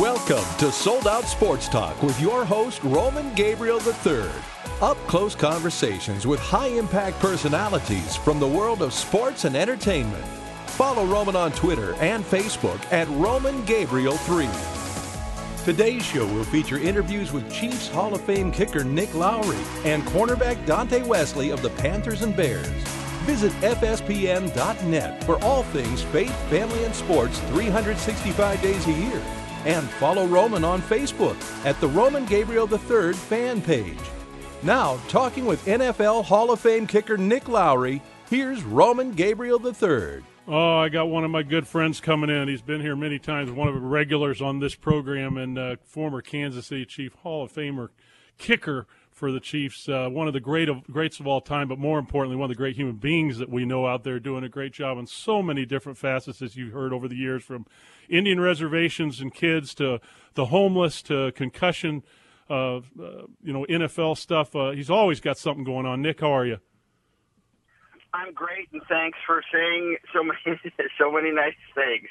Welcome to Sold Out Sports Talk with your host, Roman Gabriel III. Up close conversations with high impact personalities from the world of sports and entertainment. Follow Roman on Twitter and Facebook at Roman Gabriel 3. Today's show will feature interviews with Chiefs Hall of Fame kicker Nick Lowery and cornerback Dante Wesley of the Panthers and Bears. Visit FSPN.net for all things faith, family, and sports 365 days a year. And follow Roman on Facebook at the Roman Gabriel III fan page. Now, talking with NFL Hall of Fame kicker Nick Lowery, here's Roman Gabriel III. Oh, I got one of my good friends coming in. He's been here many times, one of the regulars on this program, and uh, former Kansas City Chief Hall of Famer kicker for the Chiefs. Uh, one of the great of, greats of all time, but more importantly, one of the great human beings that we know out there doing a great job in so many different facets, as you've heard over the years, from Indian reservations and kids to the homeless to concussion, uh, uh, you know, NFL stuff. Uh, he's always got something going on. Nick, how are you? I'm great, and thanks for saying so many so many nice things.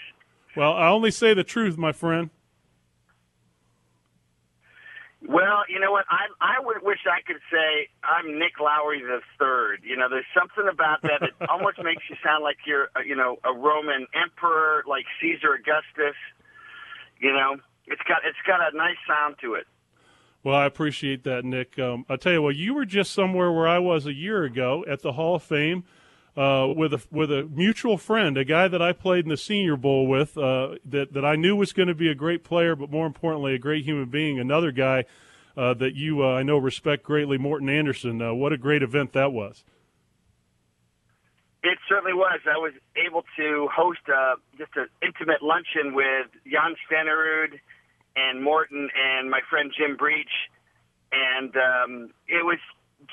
Well, I only say the truth, my friend. Well, you know what? I I would wish I could say I'm Nick Lowery the third. You know, there's something about that that almost makes you sound like you're, uh, you know, a Roman emperor, like Caesar Augustus. You know, it's got it's got a nice sound to it. Well, I appreciate that, Nick. Um, I'll tell you what, you were just somewhere where I was a year ago at the Hall of Fame uh, with a with a mutual friend, a guy that I played in the Senior Bowl with, uh, that that I knew was going to be a great player, but more importantly, a great human being. Another guy uh, that you uh, I know respect greatly, Morten Andersen. Uh, what a great event that was! It certainly was. I was able to host uh, just an intimate luncheon with Jan Stenerud and Morten and my friend Jim Breech, and um, it was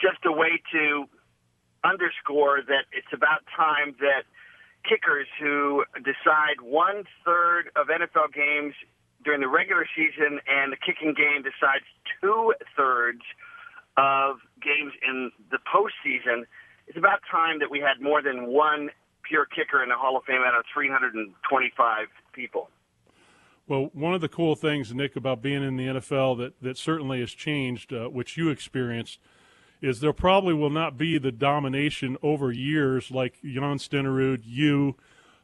just a way to underscore that it's about time that kickers who decide one third of NFL games during the regular season and the kicking game decides two thirds of games in the postseason, it's about time that we had more than one pure kicker in the Hall of Fame out of 325 people. Well, one of the cool things, Nick, about being in the NFL that, that certainly has changed, uh, which you experienced, is there probably will not be the domination over years like Jan Stenerud, you,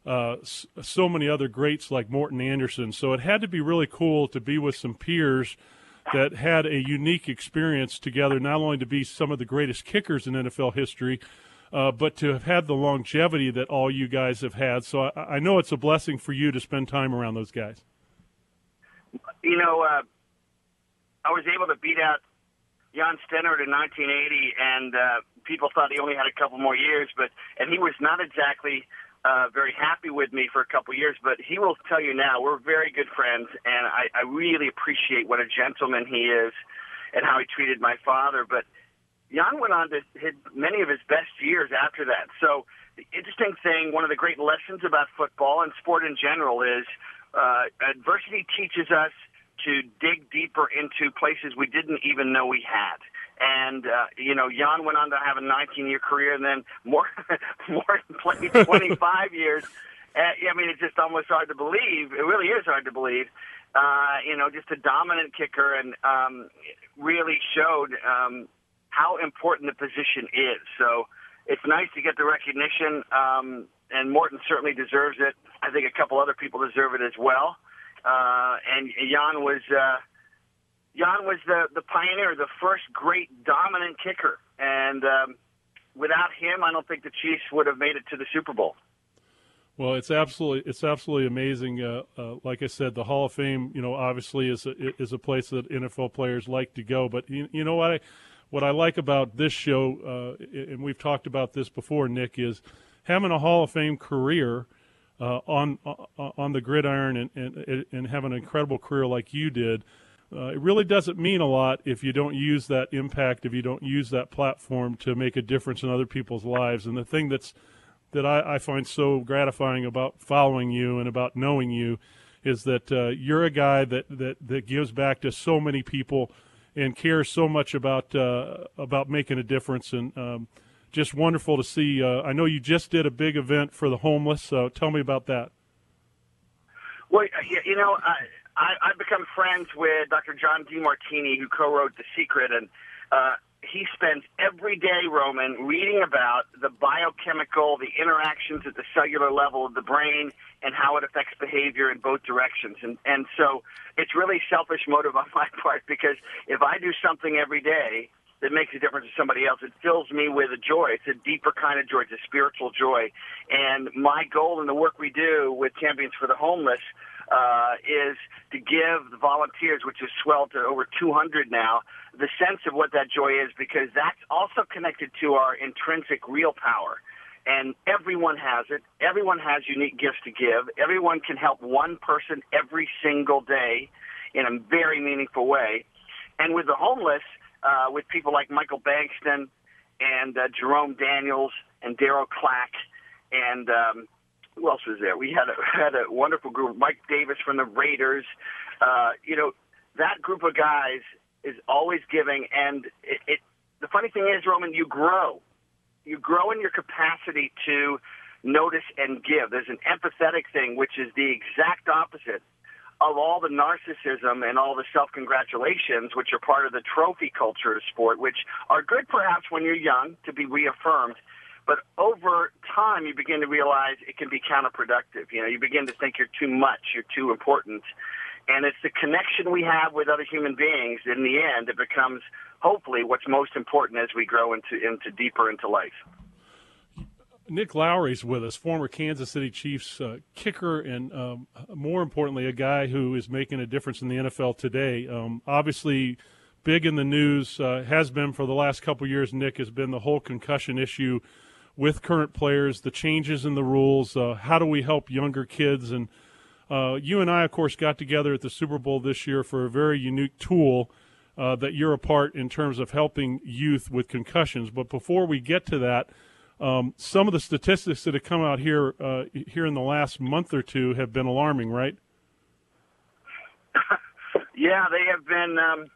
uh, so many other greats like Morten Andersen. So it had to be really cool to be with some peers that had a unique experience together, not only to be some of the greatest kickers in NFL history, uh, but to have had the longevity that all you guys have had. So I, I, know it's a blessing for you to spend time around those guys. You know, uh, I was able to beat out Jan Stenerud in 1980, and uh, people thought he only had a couple more years, but and he was not exactly uh, very happy with me for a couple years. But he will tell you now we're very good friends, and I, I really appreciate what a gentleman he is, and how he treated my father. But Jan went on to hit many of his best years after that. So the interesting thing, one of the great lessons about football and sport in general is uh, adversity teaches us to dig deeper into places we didn't even know we had. And uh, you know, Jan went on to have a 19-year career, and then more, more played 25 years. Uh, I mean, it's just almost hard to believe. It really is hard to believe. Uh, you know, just a dominant kicker, and um, really showed um, how important the position is. So it's nice to get the recognition, um, and Morten certainly deserves it. I think a couple other people deserve it as well. Uh, and Jan was uh, Jan was the the pioneer, the first great dominant kicker, and um, without him, I don't think the Chiefs would have made it to the Super Bowl. Well, it's absolutely it's absolutely amazing. Uh, uh, like I said, the Hall of Fame, you know, obviously is a, is a place that NFL players like to go. But you, you know what I what I like about this show, uh, and we've talked about this before, Nick, is having a Hall of Fame career uh, on uh, on the gridiron and, and and have an incredible career like you did. Uh, it really doesn't mean a lot if you don't use that impact, if you don't use that platform to make a difference in other people's lives. And the thing that's that I, I find so gratifying about following you and about knowing you is that uh, you're a guy that, that, that gives back to so many people and cares so much about uh, about making a difference. And um, just wonderful to see. Uh, I know you just did a big event for the homeless. So tell me about that. Well, you know, I, I, I've become friends with Dr. John Demartini, who co-wrote The Secret, and uh, he spends every day, Roman, reading about the biochemical, the interactions at the cellular level of the brain, and how it affects behavior in both directions. And and so it's really selfish motive on my part because if I do something every day that makes a difference to somebody else, it fills me with a joy. It's a deeper kind of joy. It's a spiritual joy. And my goal in the work we do with Champions for the Homeless uh, is to give the volunteers, which has swelled to over 200 now, the sense of what that joy is because that's also connected to our intrinsic real power. And everyone has it. Everyone has unique gifts to give. Everyone can help one person every single day in a very meaningful way. And with the homeless, uh, with people like Michael Bankston and uh, Jerome Daniels and Daryl Clack and um, who else was there? We had a, had a wonderful group. Mike Davis from the Raiders. Uh, you know, that group of guys is always giving, and it, it. The funny thing is, Roman, you grow. You grow in your capacity to notice and give. There's an empathetic thing, which is the exact opposite of all the narcissism and all the self congratulations, which are part of the trophy culture of sport, which are good perhaps when you're young to be reaffirmed. But over time, you begin to realize it can be counterproductive. You know, you begin to think you're too much, you're too important. And it's the connection we have with other human beings in the end that becomes hopefully what's most important as we grow into, into deeper into life. Nick Lowery's with us, former Kansas City Chiefs uh, kicker, and um, more importantly, a guy who is making a difference in the NFL today. Um, obviously, big in the news uh, has been for the last couple years. Nick has been the whole concussion issue with current players, the changes in the rules. Uh, how do we help younger kids? And uh, you and I, of course, got together at the Super Bowl this year for a very unique tool uh, that you're a part in terms of helping youth with concussions. But before we get to that, um, some of the statistics that have come out here uh, here in the last month or two have been alarming, right? yeah, they have been um,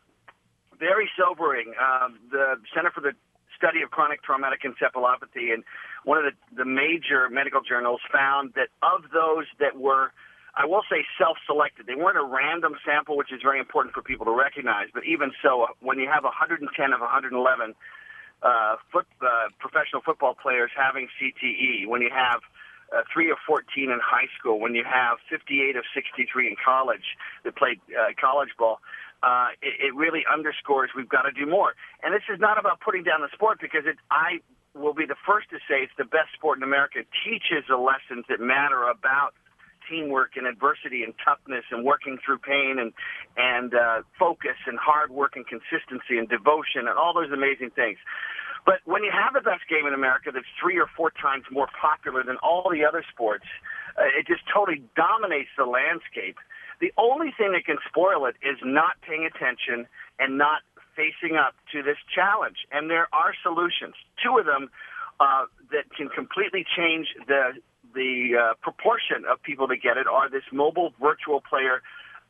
very sobering. Um, the Center for the study of chronic traumatic encephalopathy, and one of the, the major medical journals found that of those that were, I will say, self-selected, they weren't a random sample, which is very important for people to recognize. But even so, when you have 110 of 111 uh, foot, uh, professional football players having CTE, when you have uh, 3 of 14 in high school, when you have 58 of 63 in college that played uh, college ball, uh, it, it really underscores we've got to do more. And this is not about putting down the sport because it, I will be the first to say it's the best sport in America. It teaches the lessons that matter about teamwork and adversity and toughness and working through pain and and uh, focus and hard work and consistency and devotion and all those amazing things. But when you have the best game in America that's three or four times more popular than all the other sports, uh, it just totally dominates the landscape. The only thing that can spoil it is not paying attention and not facing up to this challenge. And there are solutions. Two of them uh, that can completely change the the uh, proportion of people that get it are this mobile virtual player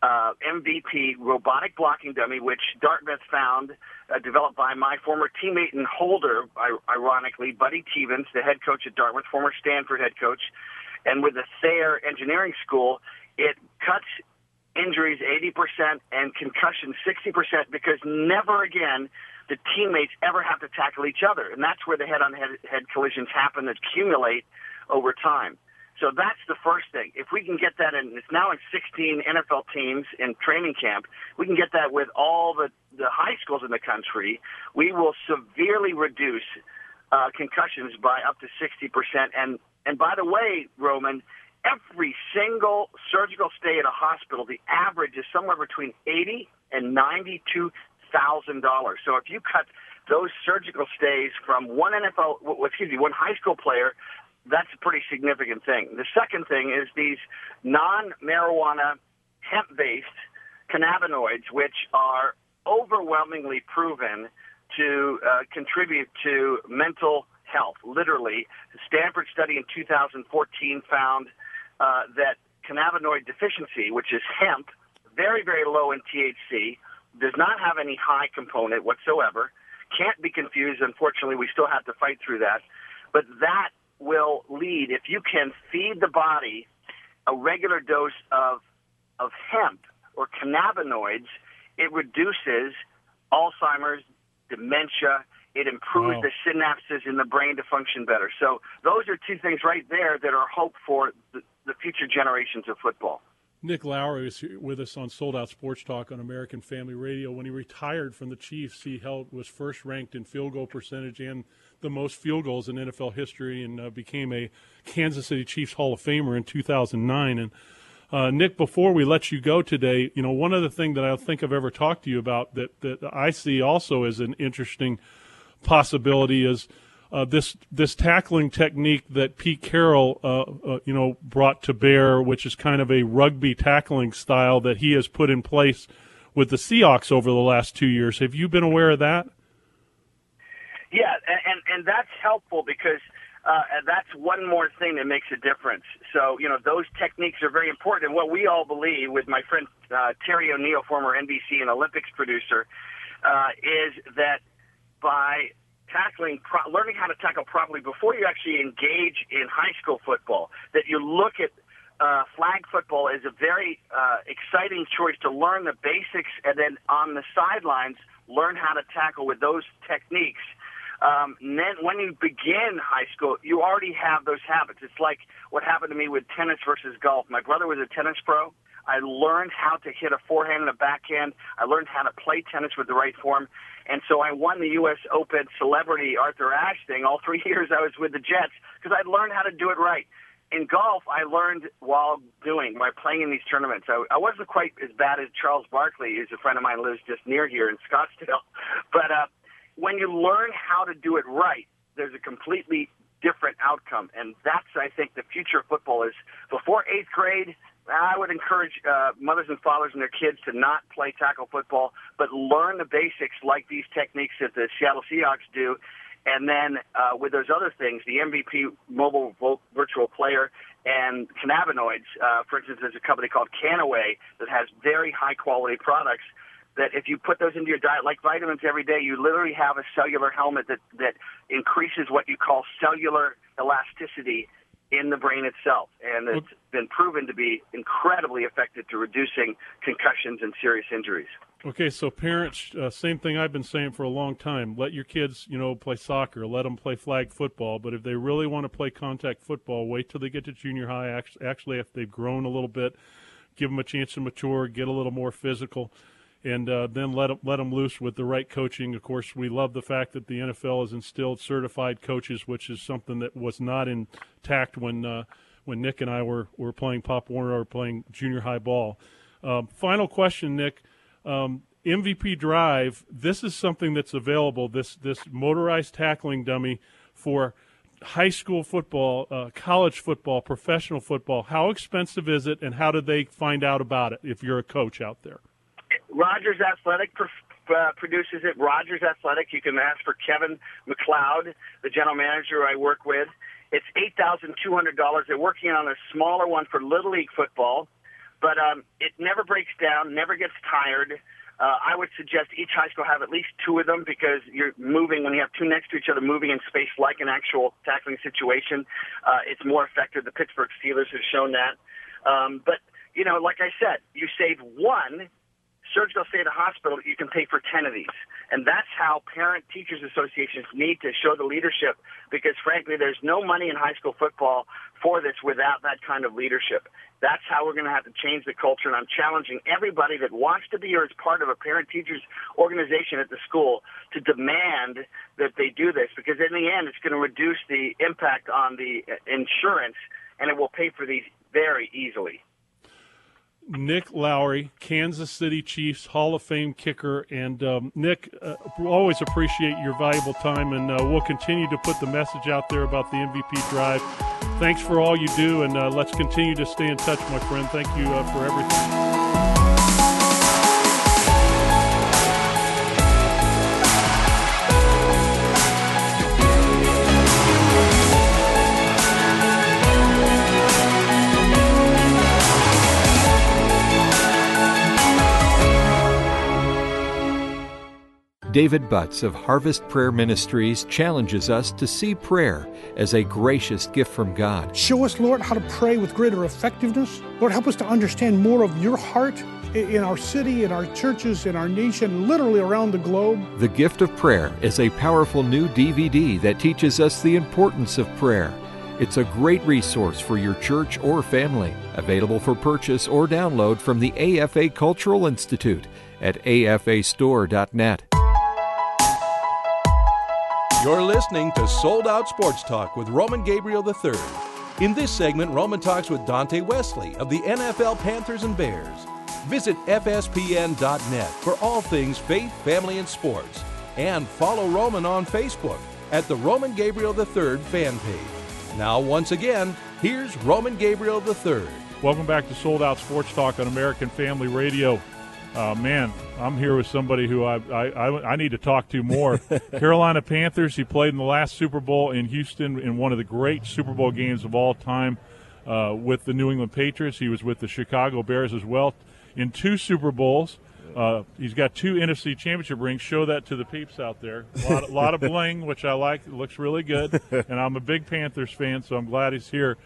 uh, MVP robotic blocking dummy, which Dartmouth found, uh, developed by my former teammate and holder, ironically, Buddy Teevens, the head coach at Dartmouth, former Stanford head coach, and with the Thayer Engineering School, it cuts injuries 80% and concussions 60% because never again the teammates ever have to tackle each other. And that's where the head on head collisions happen that accumulate over time. So that's the first thing. If we can get that in, it's now in 16 NFL teams in training camp. We can get that with all the, the high schools in the country. We will severely reduce uh, concussions by up to 60%. And, and by the way, Roman, every single surgical stay at a hospital, the average is somewhere between eighty and ninety-two thousand dollars. So if you cut those surgical stays from one NFL, excuse me, one high school player, that's a pretty significant thing. The second thing is these non-marijuana hemp-based cannabinoids, which are overwhelmingly proven to uh, contribute to mental health. Literally, the Stanford study in 2014 found uh, that cannabinoid deficiency, which is hemp, very, very low in THC, does not have any high component whatsoever, can't be confused. Unfortunately, we still have to fight through that. But that will lead, if you can feed the body a regular dose of, of hemp, or cannabinoids, it reduces Alzheimer's, dementia. It improves Wow. the synapses in the brain to function better. So those are two things right there that are hope for the, the future generations of football. Nick Lowery is with us on Sold Out Sports Talk on American Family Radio. When he retired from the Chiefs, he held was first ranked in field goal percentage and the most field goals in NFL history, and uh, became a Kansas City Chiefs Hall of Famer in 2009. And uh, Nick, before we let you go today, you know one other thing that I think I've ever talked to you about that that I see also as an interesting possibility is uh, this this tackling technique that Pete Carroll, uh, uh, you know, brought to bear, which is kind of a rugby tackling style that he has put in place with the Seahawks over the last two years. Have you been aware of that? And and, and that's helpful because uh, that's one more thing that makes a difference. So you know those techniques are very important. And what we all believe, with my friend uh, Terry O'Neill, former NBC and Olympics producer, uh, is that by tackling, pro- learning how to tackle properly before you actually engage in high school football, that you look at uh, flag football as a very uh, exciting choice to learn the basics, and then on the sidelines learn how to tackle with those techniques. Um, and then when you begin high school, you already have those habits. It's like what happened to me with tennis versus golf. My brother was a tennis pro. I learned how to hit a forehand and a backhand. I learned how to play tennis with the right form. And so I won the U.S. Open celebrity Arthur Ashe thing all three years I was with the Jets because I'd learned how to do it right. In golf, I learned while doing, by playing in these tournaments. I, I wasn't quite as bad as Charles Barkley, who's a friend of mine, who lives just near here in Scottsdale. But uh, when you learn how to do it right, there's a completely different outcome. And that's, I think, the future of football is before eighth grade, I would encourage uh, mothers and fathers and their kids to not play tackle football, but learn the basics like these techniques that the Seattle Seahawks do. And then uh, with those other things, the MVP mobile virtual player and cannabinoids, uh, for instance, there's a company called Canaway that has very high quality products that if you put those into your diet like vitamins every day, you literally have a cellular helmet that, that increases what you call cellular elasticity in the brain itself. And it's been proven to be incredibly effective to reducing concussions and serious injuries. Okay, so parents, uh, same thing I've been saying for a long time. Let your kids, you know, play soccer. Let them play flag football. But if they really want to play contact football, wait till they get to junior high. Actually, if they've grown a little bit, give them a chance to mature, get a little more physical, and uh, then let them, let them loose with the right coaching. Of course, we love the fact that the NFL has instilled certified coaches, which is something that was not intact when uh, when Nick and I were were playing Pop Warner or playing junior high ball. Um, final question, Nick. Um, MVP Drive. This is something that's available. This this motorized tackling dummy for high school football, uh, college football, professional football. How expensive is it, and how do they find out about it? If you're a coach out there, Rogers Athletic pr- uh, produces it. Rogers Athletic. You can ask for Kevin McLeod, the general manager I work with. It's eight thousand two hundred dollars. They're working on a smaller one for Little League football, but um, it never breaks down, never gets tired. Uh, I would suggest each high school have at least two of them because you're moving when you have two next to each other, moving in space like an actual tackling situation. Uh, it's more effective. The Pittsburgh Steelers have shown that. Um, but you know, like I said, you save one surgical stay at a hospital, you can pay for 10 of these. And that's how parent teachers associations need to show the leadership because frankly, there's no money in high school football for this without that kind of leadership. That's how we're going to have to change the culture. And I'm challenging everybody that wants to be or is part of a parent teachers organization at the school to demand that they do this because in the end, it's going to reduce the impact on the insurance and it will pay for these very easily. Nick Lowery, Kansas City Chiefs Hall of Fame kicker. And um, Nick, uh, always appreciate your valuable time, and uh, we'll continue to put the message out there about the MVP drive. Thanks for all you do, and uh, let's continue to stay in touch, my friend. Thank you uh, for everything. David Butts of Harvest Prayer Ministries challenges us to see prayer as a gracious gift from God. Show us, Lord, how to pray with greater effectiveness. Lord, help us to understand more of your heart in our city, in our churches, in our nation, literally around the globe. The Gift of Prayer is a powerful new DVD that teaches us the importance of prayer. It's a great resource for your church or family, available for purchase or download from the AFA Cultural Institute at afastore.net. You're listening to Sold Out Sports Talk with Roman Gabriel III. In this segment, Roman talks with Dante Wesley of the NFL Panthers and Bears. Visit FSPN.net for all things faith, family, and sports. And follow Roman on Facebook at the Roman Gabriel III fan page. Now, once again, here's Roman Gabriel III. Welcome back to Sold Out Sports Talk on American Family Radio. Uh, man, I'm here with somebody who I, I, I need to talk to more. Carolina Panthers. He played in the last Super Bowl in Houston in one of the great Super Bowl games of all time uh, with the New England Patriots. He was with the Chicago Bears as well in two Super Bowls. Uh, he's got two NFC Championship rings. Show that to the peeps out there. A lot, a lot of bling, which I like. It looks really good. And I'm a big Panthers fan, so I'm glad he's here.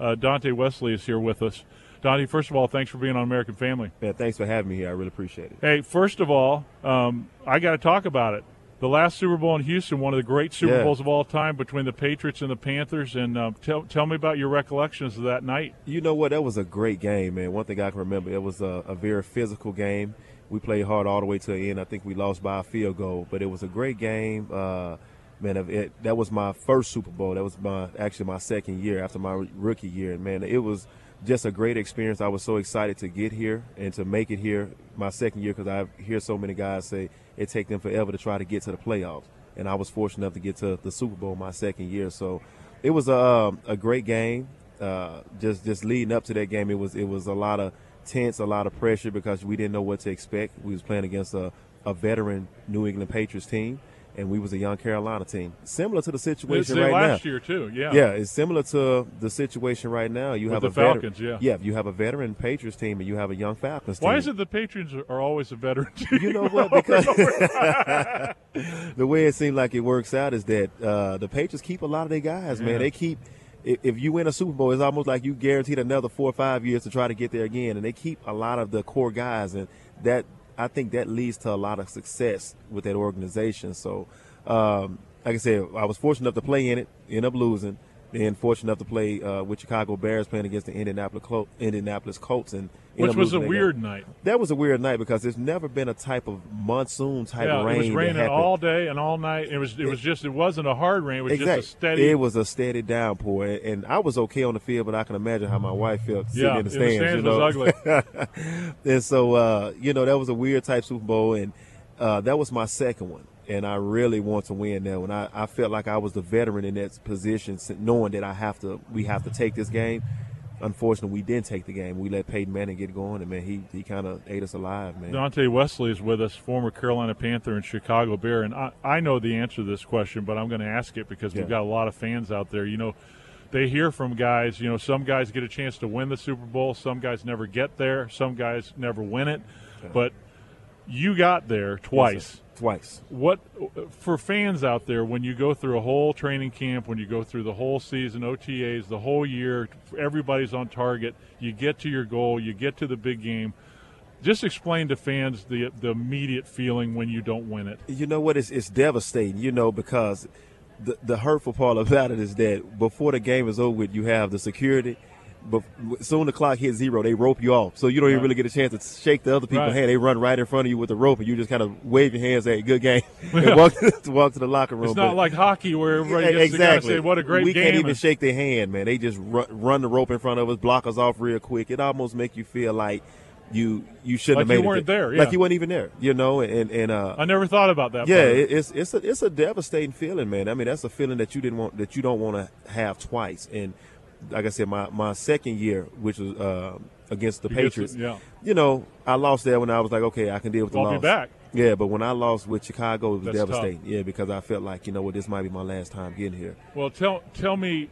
Uh, Dante Wesley is here with us. Donnie, first of all, thanks for being on American Family. Man, thanks for having me here. I really appreciate it. Hey, first of all, um, I got to talk about it. The last Super Bowl in Houston, one of the great Super Yeah. Bowls of all time between the Patriots and the Panthers. And um, tell, tell me about your recollections of that night. You know what? That was a great game, man. One thing I can remember, it was a, a very physical game. We played hard all the way to the end. I think we lost by a field goal, but it was a great game. Uh, man, it, that was my first Super Bowl. That was my actually my second year after my rookie year. And man, it was just a great experience. I was so excited to get here and to make it here my second year because I hear so many guys say it take them forever to try to get to the playoffs, and I was fortunate enough to get to the Super Bowl my second year. So it was a um, a great game. Uh, just just leading up to that game, it was it was a lot of tense, a lot of pressure because we didn't know what to expect. We was playing against a, a veteran New England Patriots team, and we was a young Carolina team. Similar to the situation right last now. year, too. Yeah. Yeah, it's similar to the situation right now. You With have the a veteran, Falcons, yeah. yeah. You have a veteran Patriots team, and you have a young Falcons team. Why is it the Patriots are always a veteran team? You know what? Because the way it seems like it works out is that uh, the Patriots keep a lot of their guys, Yeah. man. They keep. If if you win a Super Bowl, it's almost like you guaranteed another four or five years to try to get there again, and they keep a lot of the core guys, and that I think that leads to a lot of success with that organization. So, um, like I said, I was fortunate enough to play in it, end up losing. Then fortunate enough to play uh, with Chicago Bears playing against the Indianapolis Col- Indianapolis Colts, and Which was a losing that game. weird night. That was a weird night because there's never been a type of monsoon type Yeah, of rain. it was raining all day and all night. It was it was just it wasn't a hard rain. It was exactly. just a steady. It was a steady downpour, and, and I was okay on the field, but I can imagine how my wife felt sitting yeah, in the in the stands. stands you know? was ugly. and so, uh, you know, that was a weird type Super Bowl, and uh, that was my second one. And I really want to win that one. I, I felt like I was the veteran in that position, knowing that I have to, we have to take this game. Unfortunately, we didn't take the game. We let Peyton Manning get going, and man, he he kind of ate us alive, man. Dante Wesley is with us, former Carolina Panther and Chicago Bear, and I, I know the answer to this question, but I'm going to ask it because we've got a lot of fans out there. You know, they hear from guys. You know, some guys get a chance to win the Super Bowl, some guys never get there, some guys never win it, but you got there twice. Twice. what for fans out there when you go through a whole training camp when you go through the whole season otas the whole year everybody's on target you get to your goal you get to the big game just explain to fans the the immediate feeling when you don't win it you know what? It's, it's devastating, you know, because the, the hurtful part about it is that before the game is over with, you have the security. But soon the clock hits zero, they rope you off. So you don't even Right. really get a chance to shake the other people's Right. hand. They run right in front of you with the rope, and you just kind of wave your hands, "Hey, good game," and walk to, walk to the locker room. it's not But- like hockey where everybody Yeah, gets to say what a great we game can't even and- shake their hand, man. They just run, run the rope in front of us, block us off real quick. It almost make you feel like you you shouldn't Like have you made it weren't there, yeah. like you weren't even there, you know. And and uh, i never thought about that yeah, it, it's it's a it's a devastating feeling, man. I mean, that's a feeling that you didn't want that you don't want to have twice. And like I said, my my second year, which was uh, against the You Patriots, yeah. you know, I lost there when I was like, okay, I can deal with the I'll be loss. back. Yeah, but when I lost with Chicago, it was That's tough. devastating. Yeah, because I felt like you know what, this might be my last time getting here. Well, tell tell me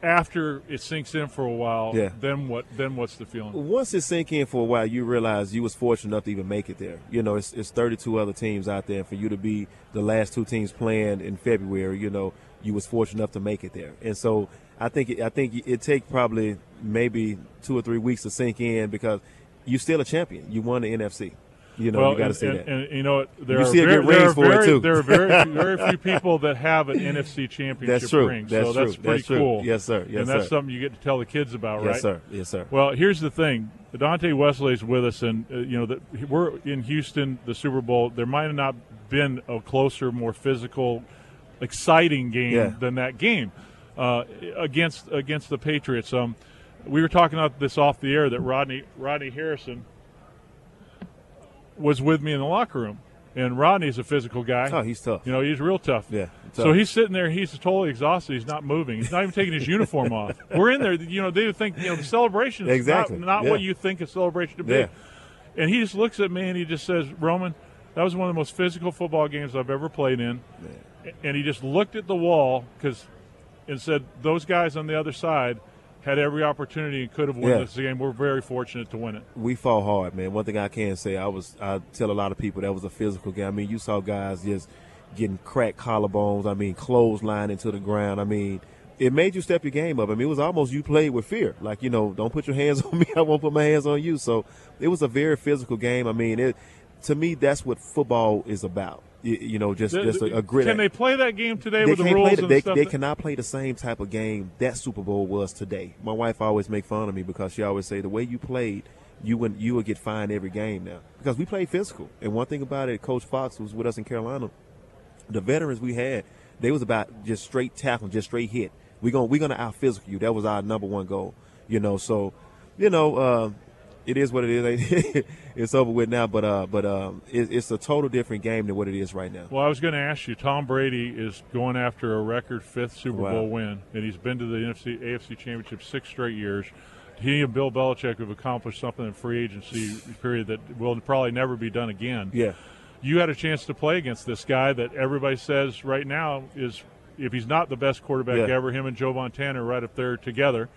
after it sinks in for a while, Yeah. then what? Then what's the feeling? once it sink in for a while, you realize you was fortunate enough to even make it there. You know, it's, it's 32 other teams out there, and for you to be the last two teams playing in February, you know, you was fortunate enough to make it there. And so I think it, I think it take probably maybe two or three weeks to sink in because you're still a champion. You won the NFC. You know, well, you got to see and, that. and you know? There You are very, there are for it, very, too. There are very, very few people that have an NFC championship That's true. ring, That's so that's true. pretty That's true. cool. Yes, sir. Yes, and that's sir. something you get to tell the kids about, right? yes, sir. Yes, sir. Well, here's the thing: Dante Wesley's with us, and uh, you know that we're in Houston, the Super Bowl. There might have not been a closer, more physical, exciting game Yeah. than that game uh, against against the Patriots. Um, we were talking about this off the air that Rodney Rodney Harrison was with me in the locker room, and Rodney's a physical guy. Oh, he's tough. You know, he's real tough. Yeah, So he's sitting there. He's totally exhausted. He's not moving. He's not even taking his uniform off. We're in there. You know, they would think you know the celebration is Exactly. not, not Yeah. what you think a celebration to be. Yeah. And he just looks at me and he just says, "Roman, that was one of the most physical football games I've ever played in." Yeah. And he just looked at the wall because and said, "Those guys on the other side." Had every opportunity and could have won Yeah. this game. We're very fortunate to win it. we fought hard, man. One thing I can say, I was I tell a lot of people that was a physical game. I mean, you saw guys just getting cracked collarbones. I mean, clothesline into the ground. I mean, it made you step your game up. I mean, it was almost you played with fear. Like you know, don't put your hands on me. I won't put my hands on you. So it was a very physical game. I mean, it to me that's what football is about. You, know, just just a, a grit. Can they play that game today they with the rules the, and they, stuff? they that- cannot play the same type of game that Super Bowl was today. My wife always make fun of me because she always say the way you played, you would you would get fined every game now because we played physical. And one thing about it, Coach Fox was with us in Carolina. The veterans we had, they was about just straight tackling, just straight hit. We going we gonna out physical you. That was our number one goal. You know, so you know. Uh, it is what it is. it's over with now, but uh, but um, it, it's a total different game than what it is right now. Well, I was going to ask you. Tom Brady is going after a record fifth Super Wow. Bowl win, and he's been to the NFC, AFC Championship six straight years. He and Bill Belichick have accomplished something in free agency period that will probably never be done again. Yeah. You had a chance to play against this guy that everybody says right now is, if he's not the best quarterback Yeah. ever, him and Joe Montana are right up there together.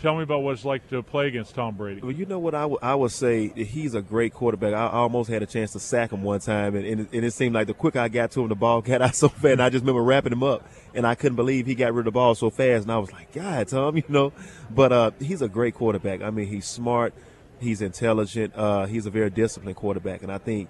Tell me about what it's like to play against Tom Brady. Well, you know what I would- I would say he's a great quarterback. I almost had a chance to sack him one time, and, and, it, and it seemed like the quicker I got to him, the ball got out so fast. And I just remember wrapping him up, and I couldn't believe he got rid of the ball so fast. And I was like, God, Tom, you know. But uh, he's a great quarterback. I mean, he's smart, he's intelligent, uh, he's a very disciplined quarterback, and I think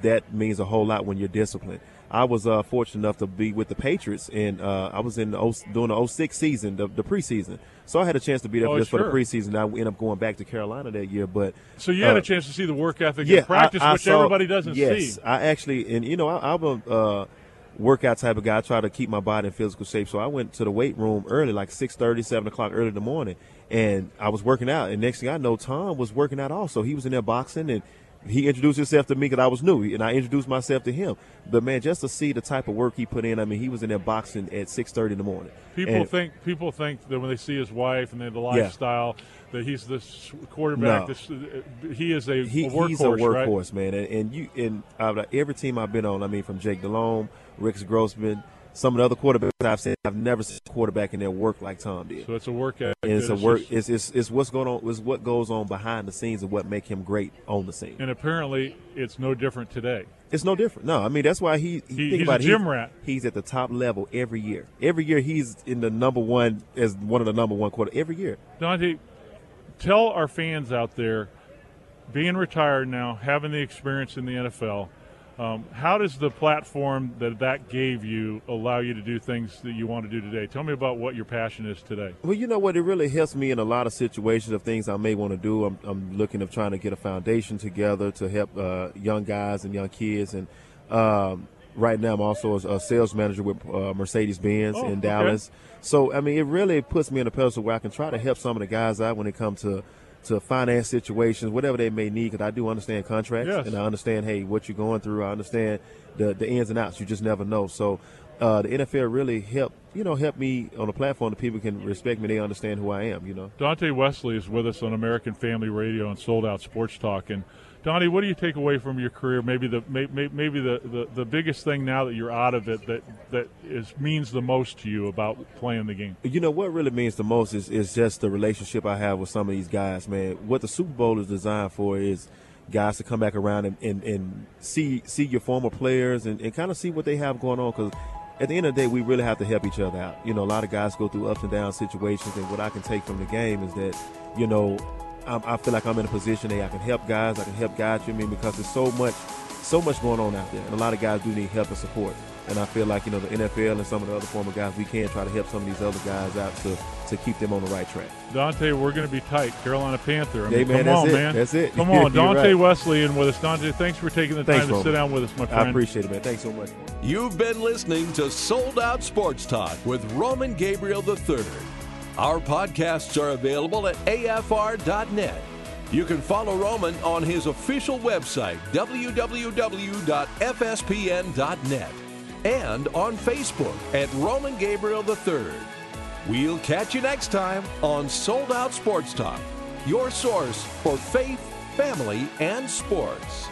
that means a whole lot when you're disciplined. I was uh, fortunate enough to be with the Patriots, and uh, I was in the 0, during the 06 season, the, the preseason. So I had a chance to be there Oh, just for the preseason. I ended up going back to Carolina that year, but So you had uh, a chance to see the work ethic yeah, in practice, I, I which saw- everybody doesn't yes, see. I actually, and you know, I, I'm a uh, workout type of guy. I try to keep my body in physical shape. So I went to the weight room early, like 6:30, 7 o'clock early in the morning, and I was working out. And next thing I know, Tom was working out also. He was in there boxing and. He introduced himself to me because I was new, and I introduced myself to him. But man, just to see the type of work he put in, I mean, he was in there boxing at six thirty in the morning. People And- think people think that when they see his wife and they the lifestyle that he's this quarterback. No. This uh, he is a, he, a workhorse, he's a right? man. And, and you and uh, every team I've been on, I mean, from Jake Delhomme, Rex Grossman, some of the other quarterbacks I've seen, I've never seen a quarterback in their work like Tom did. So it's a work ethic. it's a work. just- It's, it's it's what's going on. It's what goes on behind the scenes and what make him great on the scene. and apparently, it's no different today. It's no different. No, I mean that's why he. He- think he's about a gym rat. He's at the top level every year. Every year he's in the number one as one of the number one quarter. Every year. Dante, tell our fans out there, being retired now, having the experience in the NFL, um, how does the platform that that gave you allow you to do things that you want to do today? Tell me about what your passion is today. Well, you know what? It really helps me in a lot of situations of things I may want to do. I'm, I'm looking of trying to get a foundation together to help uh, young guys and young kids. And um, right now, I'm also a, sales manager with uh, Mercedes Benz Oh, in okay. Dallas. So, I mean, it really puts me in a pedestal where I can try to help some of the guys out when it comes to to finance situations, whatever they may need. Because I do understand contracts, Yes. and I understand, hey, what you're going through. I understand the the ins and outs. You just never know. So. Uh, the NFL really helped, you know, help me on a platform that people can respect me. They understand who I am, you know. Dante Wesley is with us on American Family Radio and Sold Out Sports Talk. And Donnie, what do you take away from your career? Maybe the maybe the, the, the biggest thing now that you're out of it that that is means the most to you about playing the game. You know what really means the most is is just the relationship I have with some of these guys, man. What the Super Bowl is designed for is guys to come back around and, and, and see see your former players and, and kind of see what they have going on because at the end of the day, we really have to help each other out. You know, a lot of guys go through ups and down situations, and what I can take from the game is that, you know, I'm, i feel like I'm in a position that I can help guys, I can help guys. You I mean because there's so much, so much going on out there, and a lot of guys do need help and support. And I feel like you know the NFL and some of the other former guys, we can try to help some of these other guys out to to keep them on the right track. Dante, we're going to be tight. Carolina Panther. I mean, hey, man, come on, it. man. That's it. Come on, Dante right. Wesleyan with us. Dante, thanks for taking the thanks, time to Roman. sit down with us, my friend. I appreciate it, man. Thanks so much. You've been listening to Sold Out Sports Talk with Roman Gabriel III. Our podcasts are available at afr.net. You can follow Roman on his official website, www.fspn.net, and on Facebook at Roman Gabriel III. We'll catch you next time on Sold Out Sports Talk, your source for faith, family, and sports.